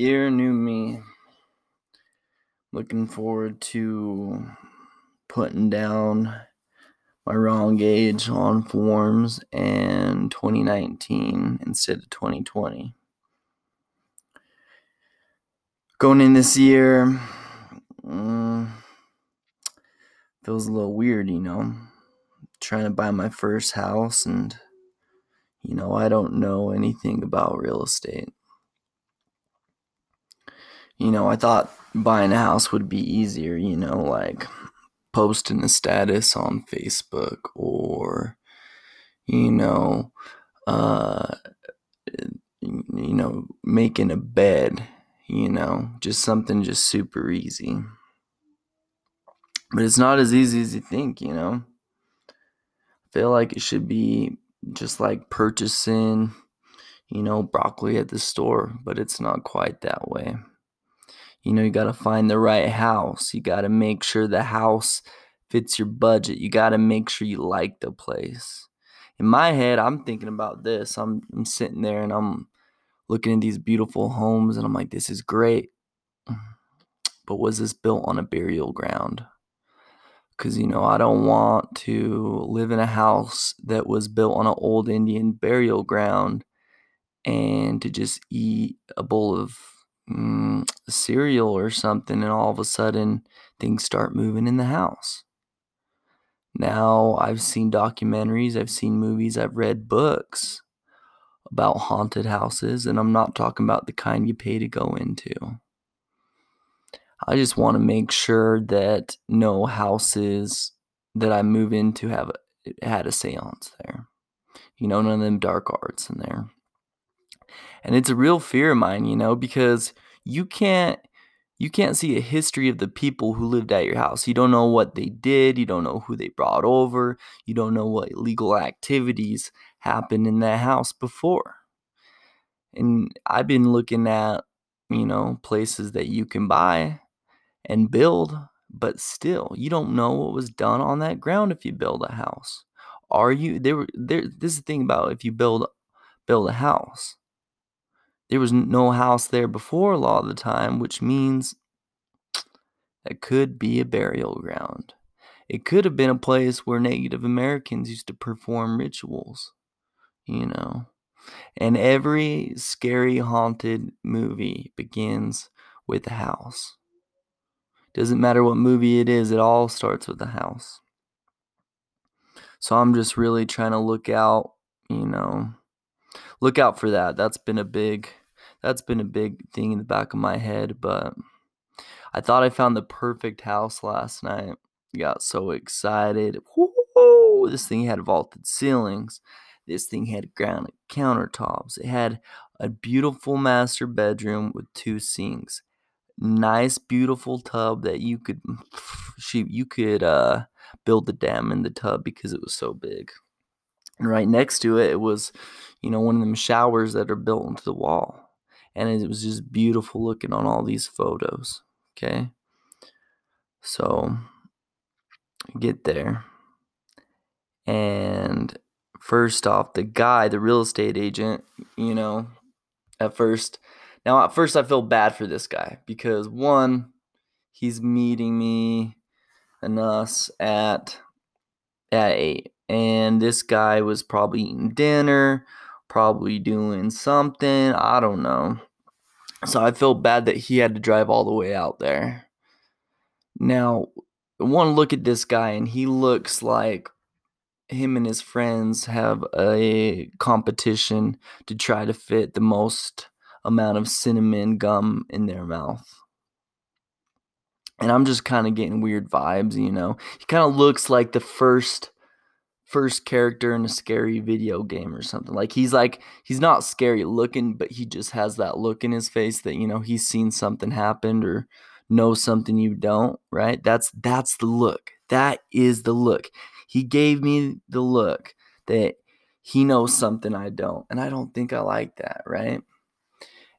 year, new me. Looking forward to putting down my wrong age on forms and 2019 instead of 2020. Going in this year, mm, feels a little weird, you know. Trying to buy my first house, and you know, I don't know anything about real estate. You know, I thought buying a house would be easier, you know, like posting a status on Facebook or, you know, uh, you know, making a bed, you know, just something just super easy. But it's not as easy as you think, you know. I feel like it should be just like purchasing, you know, broccoli at the store, but it's not quite that way. You know, you got to find the right house. You got to make sure the house fits your budget. You got to make sure you like the place. In my head, I'm thinking about this. I'm, I'm sitting there and I'm looking at these beautiful homes and I'm like, this is great. But was this built on a burial ground? Because, you know, I don't want to live in a house that was built on an old Indian burial ground and to just eat a bowl of mm, cereal or something, and all of a sudden things start moving in the house. Now, I've seen documentaries, I've seen movies, I've read books about haunted houses, and I'm not talking about the kind you pay to go into. I just want to make sure that no houses that I move into have had a seance there. You know, none of them dark arts in there. And it's a real fear of mine, you know, because you can't you can't see a history of the people who lived at your house. You don't know what they did, you don't know who they brought over, you don't know what illegal activities happened in that house before. And I've been looking at, you know, places that you can buy and build, but still, you don't know what was done on that ground if you build a house. Are you there there this is the thing about if you build build a house there was no house there before a lot of the time, which means that could be a burial ground. It could have been a place where Native Americans used to perform rituals, you know. And every scary haunted movie begins with a house. Doesn't matter what movie it is, it all starts with a house. So I'm just really trying to look out, you know, look out for that. That's been a big that's been a big thing in the back of my head. But I thought I found the perfect house last night. Got so excited. Woo! This thing had vaulted ceilings. This thing had granite countertops. It had a beautiful master bedroom with two sinks. Nice, beautiful tub that you could shoot. You could uh, build the dam in the tub because it was so big. And right next to it, it was, you know, one of them showers that are built into the wall and it was just beautiful looking on all these photos. Okay. So get there. And first off, the guy, the real estate agent, you know, at first, now at first I feel bad for this guy because one, he's meeting me and us at at eight. And this guy was probably eating dinner, probably doing something. I don't know. So I feel bad that he had to drive all the way out there. Now, one look at this guy, and he looks like him and his friends have a competition to try to fit the most amount of cinnamon gum in their mouth. And I'm just kind of getting weird vibes, you know. He kind of looks like the first first character in a scary video game or something. Like he's like he's not scary looking, but he just has that look in his face that you know he's seen something happened or knows something you don't, right? That's that's the look. That is the look. He gave me the look that he knows something I don't. And I don't think I like that, right?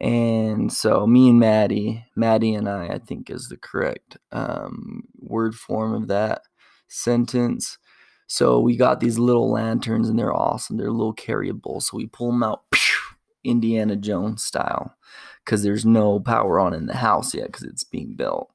And so me and Maddie, Maddie and I, I think is the correct um, word form of that sentence so we got these little lanterns and they're awesome. They're little carryable. So we pull them out Indiana Jones style because there's no power on in the house yet because it's being built.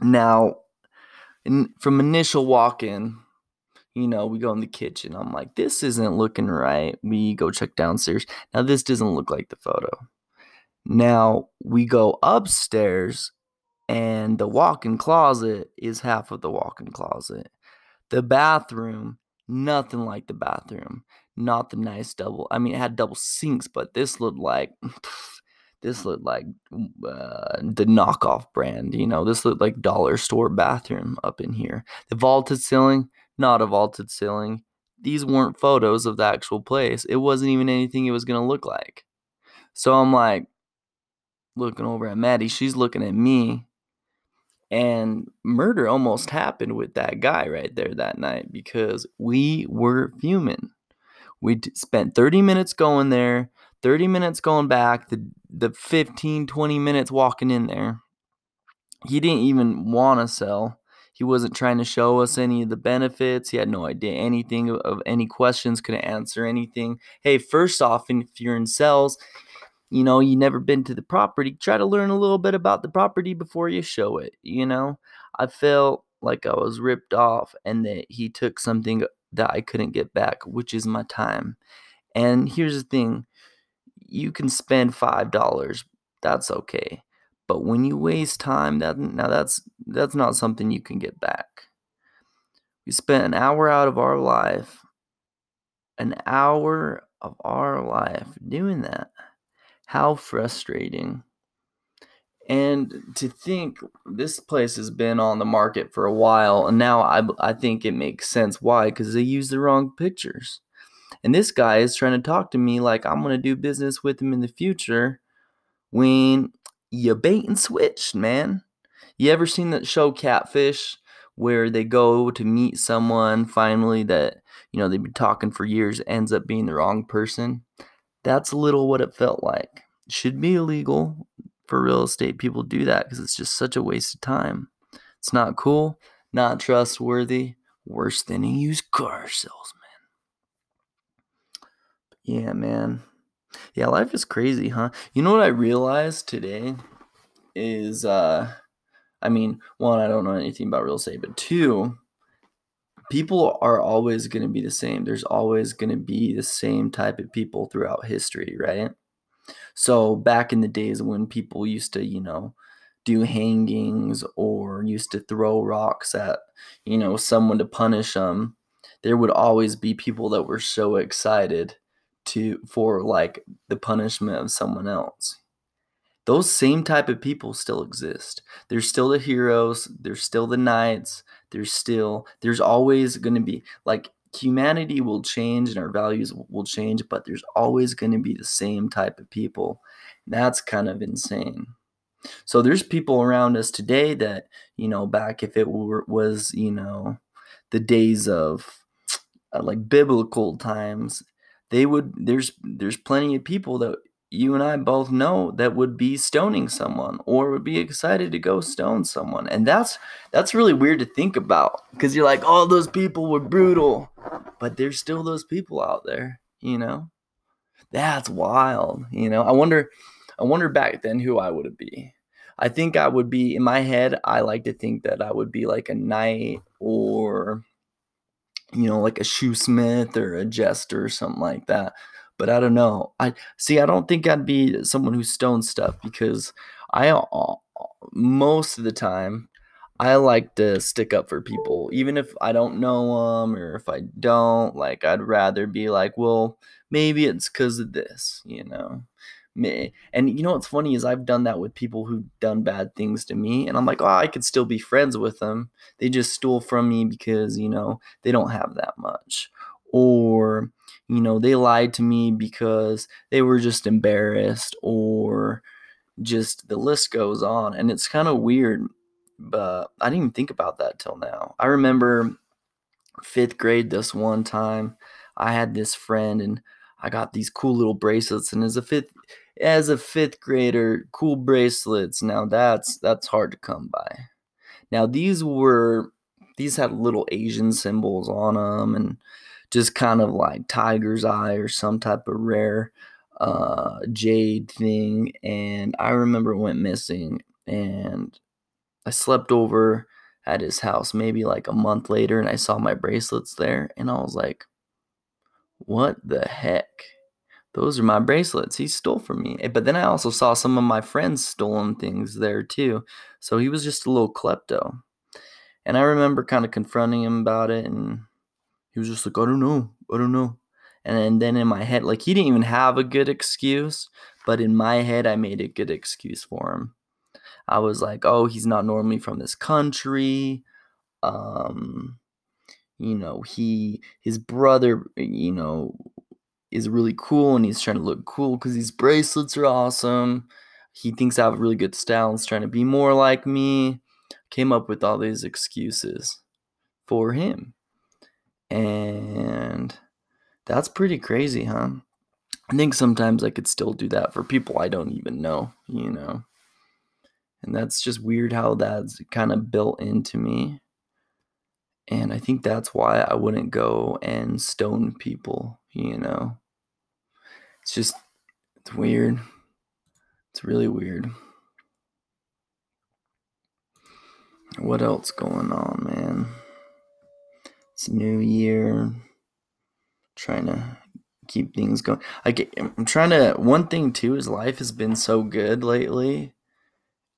Now, in, from initial walk in, you know, we go in the kitchen. I'm like, this isn't looking right. We go check downstairs. Now, this doesn't look like the photo. Now, we go upstairs, and the walk in closet is half of the walk in closet. The bathroom, nothing like the bathroom. Not the nice double. I mean, it had double sinks, but this looked like. this looked like uh, the knockoff brand. You know, this looked like dollar store bathroom up in here. The vaulted ceiling, not a vaulted ceiling. These weren't photos of the actual place. It wasn't even anything it was to look like. So I'm like looking over at Maddie. She's looking at me. And murder almost happened with that guy right there that night because we were fuming. We spent 30 minutes going there, 30 minutes going back, the, the 15, 20 minutes walking in there. He didn't even want to sell. He wasn't trying to show us any of the benefits. He had no idea anything of, any questions, couldn't answer anything. Hey, first off, if you're in sales, you know, you never been to the property, try to learn a little bit about the property before you show it. You know, I felt like I was ripped off and that he took something that I couldn't get back, which is my time. And here's the thing you can spend $5, that's okay. But when you waste time, that now that's that's not something you can get back. We spent an hour out of our life, an hour of our life doing that. How frustrating. And to think this place has been on the market for a while, and now I, I think it makes sense. Why? Because they use the wrong pictures. And this guy is trying to talk to me like I'm going to do business with him in the future when you bait and switch, man. You ever seen that show Catfish where they go to meet someone finally that, you know, they've been talking for years, ends up being the wrong person? That's a little what it felt like. It should be illegal for real estate people do that because it's just such a waste of time. It's not cool, not trustworthy, worse than a used car salesman. Yeah, man. Yeah, life is crazy, huh? You know what I realized today is uh I mean, one, I don't know anything about real estate, but two, people are always going to be the same. There's always going to be the same type of people throughout history, right? So back in the days when people used to, you know, do hangings or used to throw rocks at, you know, someone to punish them, there would always be people that were so excited to for like the punishment of someone else those same type of people still exist there's still the heroes there's still the knights there's still there's always going to be like humanity will change and our values will change but there's always going to be the same type of people. That's kind of insane. So there's people around us today that you know back if it were, was you know the days of uh, like biblical times they would there's there's plenty of people that you and I both know that would be stoning someone or would be excited to go stone someone. And that's that's really weird to think about because you're like, "Oh, those people were brutal." But there's still those people out there, you know? That's wild, you know? I wonder I wonder back then who I would be. I think I would be in my head, I like to think that I would be like a knight or you know, like a shoesmith or a jester or something like that. But I don't know. I see. I don't think I'd be someone who stones stuff because I most of the time I like to stick up for people, even if I don't know them or if I don't. Like, I'd rather be like, well, maybe it's because of this, you know me. And you know what's funny is I've done that with people who've done bad things to me, and I'm like, oh, I could still be friends with them. They just stole from me because you know they don't have that much, or you know they lied to me because they were just embarrassed, or just the list goes on, and it's kind of weird. But I didn't even think about that till now. I remember fifth grade this one time. I had this friend and I got these cool little bracelets and as a fifth as a fifth grader, cool bracelets. Now that's that's hard to come by. Now these were these had little Asian symbols on them and just kind of like tiger's eye or some type of rare uh, jade thing, and I remember it went missing, and I slept over at his house maybe like a month later, and I saw my bracelets there, and I was like, "What the heck?" Those are my bracelets. He stole from me. Eh, but then I also saw some of my friends stolen things there too. So he was just a little klepto. And I remember kind of confronting him about it, and he was just like, I don't know. I don't know. And then in my head, like he didn't even have a good excuse, but in my head, I made a good excuse for him. I was like, oh, he's not normally from this country. Um, you know, he his brother, you know, is really cool and he's trying to look cool because these bracelets are awesome. He thinks I have a really good style and trying to be more like me. Came up with all these excuses for him. And that's pretty crazy, huh? I think sometimes I could still do that for people I don't even know, you know. And that's just weird how that's kind of built into me. And I think that's why I wouldn't go and stone people, you know. It's just, it's weird. It's really weird. What else going on, man? It's New Year. Trying to keep things going. I get, I'm trying to. One thing too is life has been so good lately.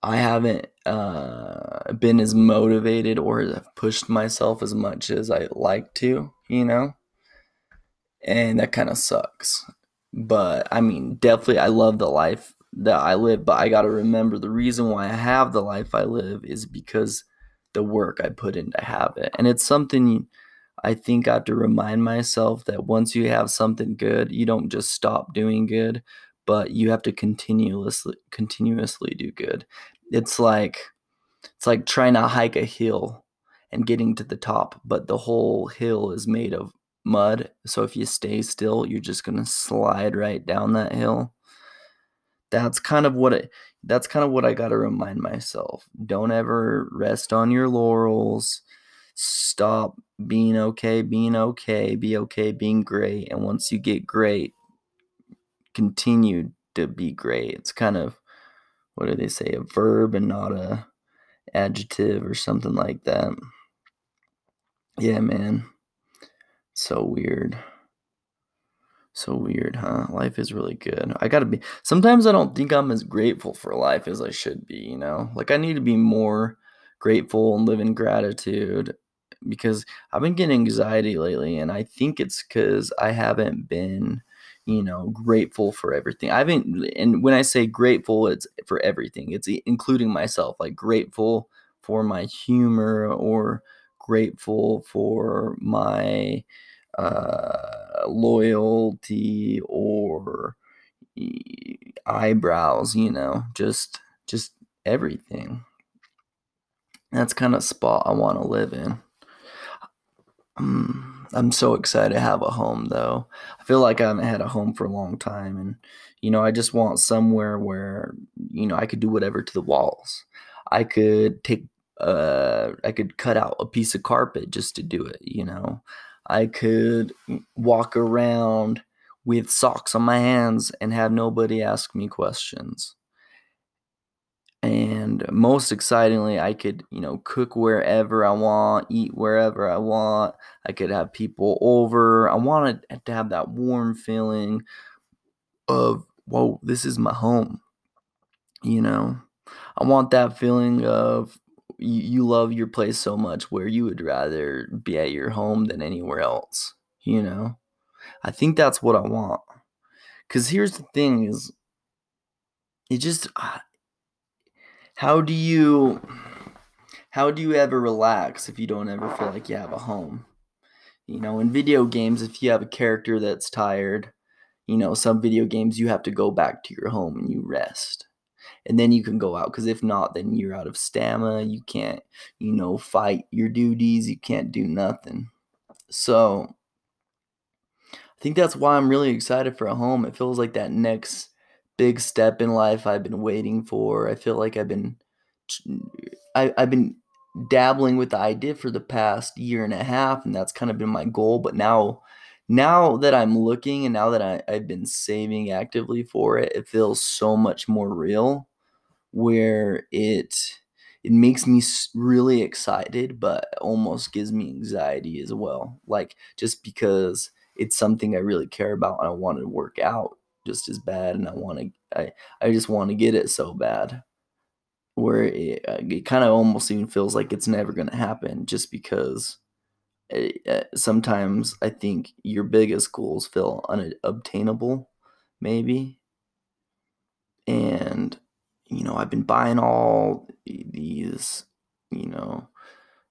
I haven't uh, been as motivated or have pushed myself as much as I like to, you know? And that kind of sucks. But I mean, definitely, I love the life that I live, but I got to remember the reason why I have the life I live is because the work I put in to have it. And it's something I think I have to remind myself that once you have something good, you don't just stop doing good, but you have to continuously continuously do good. It's like it's like trying to hike a hill and getting to the top, but the whole hill is made of mud. So if you stay still, you're just going to slide right down that hill. That's kind of what it that's kind of what I got to remind myself. Don't ever rest on your laurels. Stop being okay, being okay, be okay, being great. And once you get great, continue to be great. It's kind of what do they say, a verb and not a adjective or something like that. Yeah, man. So weird. So weird, huh? Life is really good. I gotta be. Sometimes I don't think I'm as grateful for life as I should be, you know? Like, I need to be more grateful and live in gratitude because I've been getting anxiety lately, and I think it's because I haven't been you know, grateful for everything. I haven't, and when I say grateful, it's for everything. It's including myself, like grateful for my humor or grateful for my uh, loyalty or eyebrows. You know, just just everything. That's kind of spot I want to live in. Um, I'm so excited to have a home though. I feel like I haven't had a home for a long time and you know, I just want somewhere where you know, I could do whatever to the walls. I could take uh I could cut out a piece of carpet just to do it, you know. I could walk around with socks on my hands and have nobody ask me questions and most excitingly i could you know cook wherever i want eat wherever i want. I could have people over. I wanted to have that warm feeling of whoa this is my home you know? I want that feeling of you, you love your place so much where you would rather be at your home than anywhere else you know? I think that's what i want. Because here's the thing is it just ah, how do you how do you ever relax if you don't ever feel like you have a home? You know, in video games, if you have a character that's tired, you know, some video games you have to go back to your home and you rest. And then you can go out because if not, then you're out of stamina. You can't, you know, fight your duties. You can't do nothing. So I think that's why I'm really excited for a home. It feels like that next big step in life I've been waiting for. I feel like I've been I, I've been dabbling with the idea for the past year and a half, and that's kind of been my goal. But now, now that I'm looking and now that I, I've been saving actively for it, it feels so much more real where it it makes me really excited but almost gives me anxiety as well like just because it's something i really care about and i want to work out just as bad and i want to i i just want to get it so bad. Where it, uh, it kind of almost even feels like it's never going to happen just because it, uh, sometimes i think your biggest goals feel unobtainable maybe. And you know i've been buying all these you know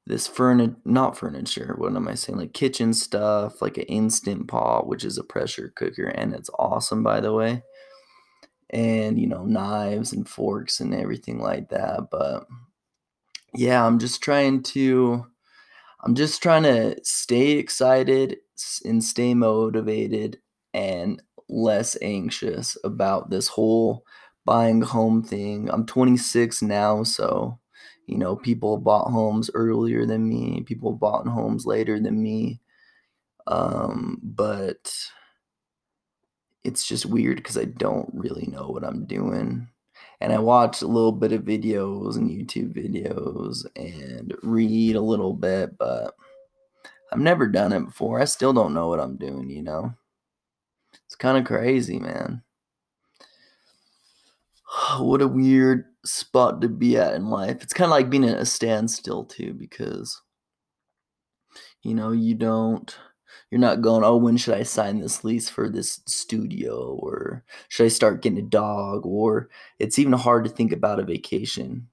this furniture not furniture what am i saying like kitchen stuff like an instant pot which is a pressure cooker and it's awesome by the way and you know knives and forks and everything like that but yeah i'm just trying to i'm just trying to stay excited and stay motivated and less anxious about this whole buying home thing. I'm 26 now, so you know, people bought homes earlier than me, people bought homes later than me. Um, but it's just weird because I don't really know what I'm doing. And I watch a little bit of videos and YouTube videos and read a little bit, but I've never done it before. I still don't know what I'm doing, you know? It's kind of crazy, man. what a weird spot to be at in life. It's kind of like being at a standstill too, because you know you don't. You're not going, oh, when should I sign this lease for this studio? Or should I start getting a dog? Or it's even hard to think about a vacation.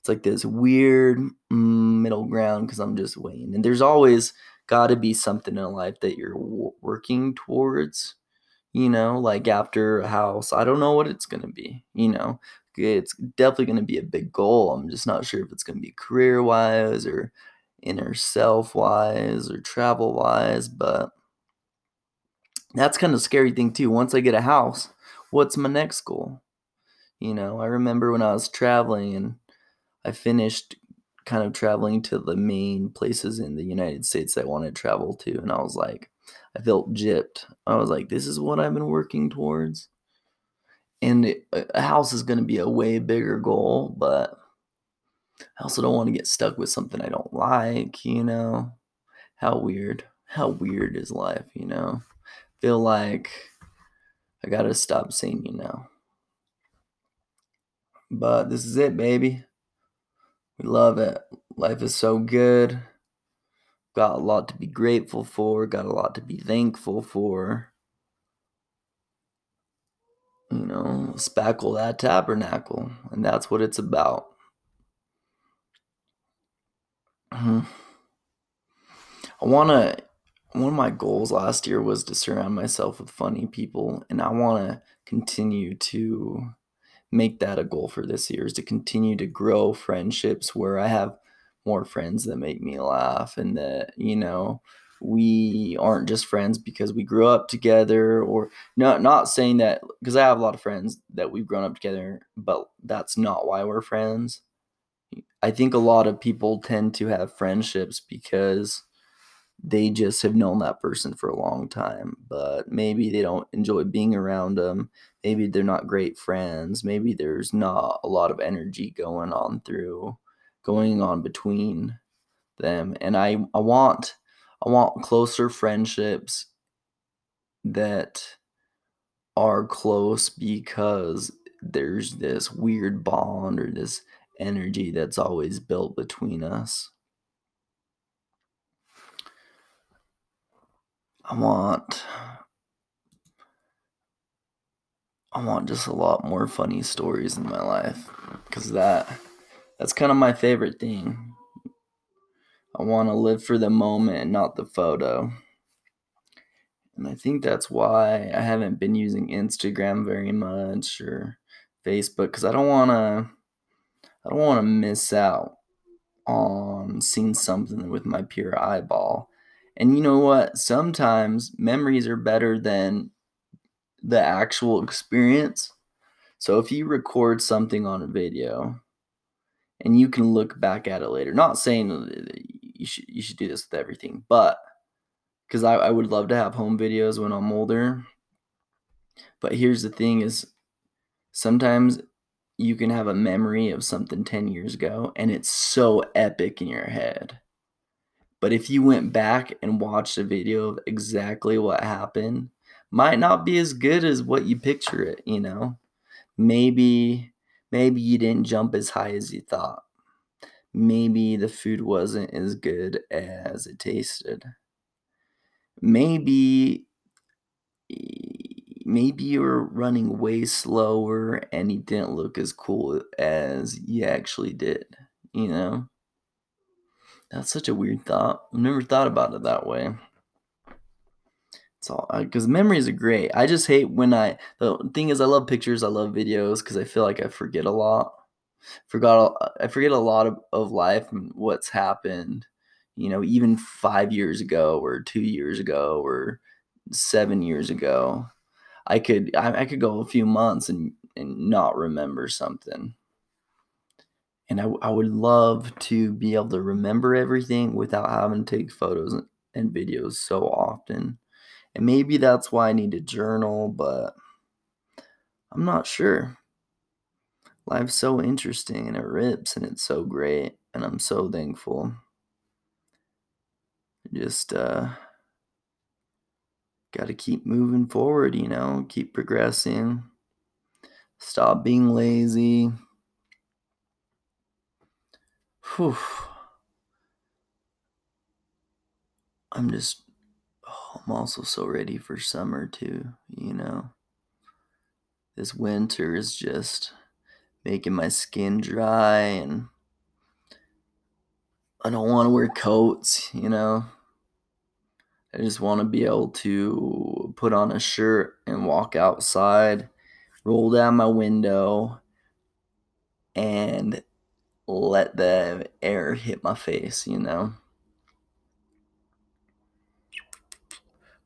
It's like this weird mm, middle ground because I'm just waiting. And there's always got to be something in life that you're working towards you know, like after a house. I don't know what it's going to be, you know. It's definitely going to be a big goal. I'm just not sure if it's going to be career wise or inner self wise or travel wise, but that's kind of scary thing too. Once I get a house, what's my next goal? You know, I remember when I was traveling and I finished kind of traveling to the main places in the United States that I wanted to travel to, and I was like, I felt gypped. I was like, this is what I've been working towards. And a house is going to be a way bigger goal, but I also don't want to get stuck with something I don't like, you know? How weird. How weird is life, you know? Feel like I got to stop saying, you know. But this is it, baby. We love it. Life is so good got a lot to be grateful for, got a lot to be thankful for. You know, spackle that tabernacle, and that's what it's about. Mm-hmm. I want to. One of my goals last year was to surround myself with funny people, and I want to continue to make that a goal for this year is to continue to grow friendships where I have more friends that make me laugh and that you know we aren't just friends because we grew up together or not not saying that because I have a lot of friends that we've grown up together but that's not why we're friends. I think a lot of people tend to have friendships because they just have known that person for a long time, but maybe they don't enjoy being around them. Maybe they're not great friends. Maybe there's not a lot of energy going on through going on between them and I I want I want closer friendships that are close because there's this weird bond or this energy that's always built between us. I want I want just a lot more funny stories in my life because that that's kind of my favorite thing. I want to live for the moment, not the photo. And I think that's why I haven't been using Instagram very much or Facebook cuz I don't want to I don't want to miss out on seeing something with my pure eyeball. And you know what? Sometimes memories are better than the actual experience. So if you record something on a video, and you can look back at it later. Not saying you should you should do this with everything, but because I, I would love to have home videos when I'm older. But here's the thing is sometimes you can have a memory of something 10 years ago and it's so epic in your head. But if you went back and watched a video of exactly what happened, might not be as good as what you picture it, you know? Maybe maybe you didn't jump as high as you thought. Maybe the food wasn't as good as it tasted. Maybe maybe you were running way slower and you didn't look as cool as you actually did, you know? That's such a weird thought. I've never thought about it that way. It's all uh, because memories are great. I just hate when I. The thing is, I love pictures. I love videos because I feel like I forget a lot. Forgot. I forget a lot of, of life and what's happened. You know, even five years ago, or two years ago, or seven years ago. I could I, I could go a few months and and not remember something and I, I would love to be able to remember everything without having to take photos and videos so often. And maybe that's why I need to journal, but I'm not sure. Life's so interesting and it rips and it's so great, and I'm so thankful. Just uh, got to keep moving forward, you know, keep progressing, stop being lazy Whew. I'm just, I'm also so ready for summer too, you know. This winter is just making my skin dry and I don't want to wear coats, you know. I just want to be able to put on a shirt and walk outside, roll down my window, and let the air hit my face, you know?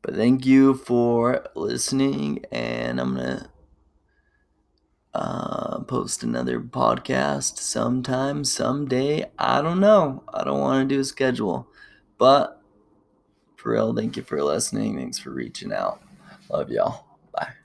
But thank you for listening, and I'm gonna uh, post another podcast sometime, someday. I don't know. I don't want to do a schedule, but for real, thank you for listening. Thanks for reaching out. Love y'all. Bye.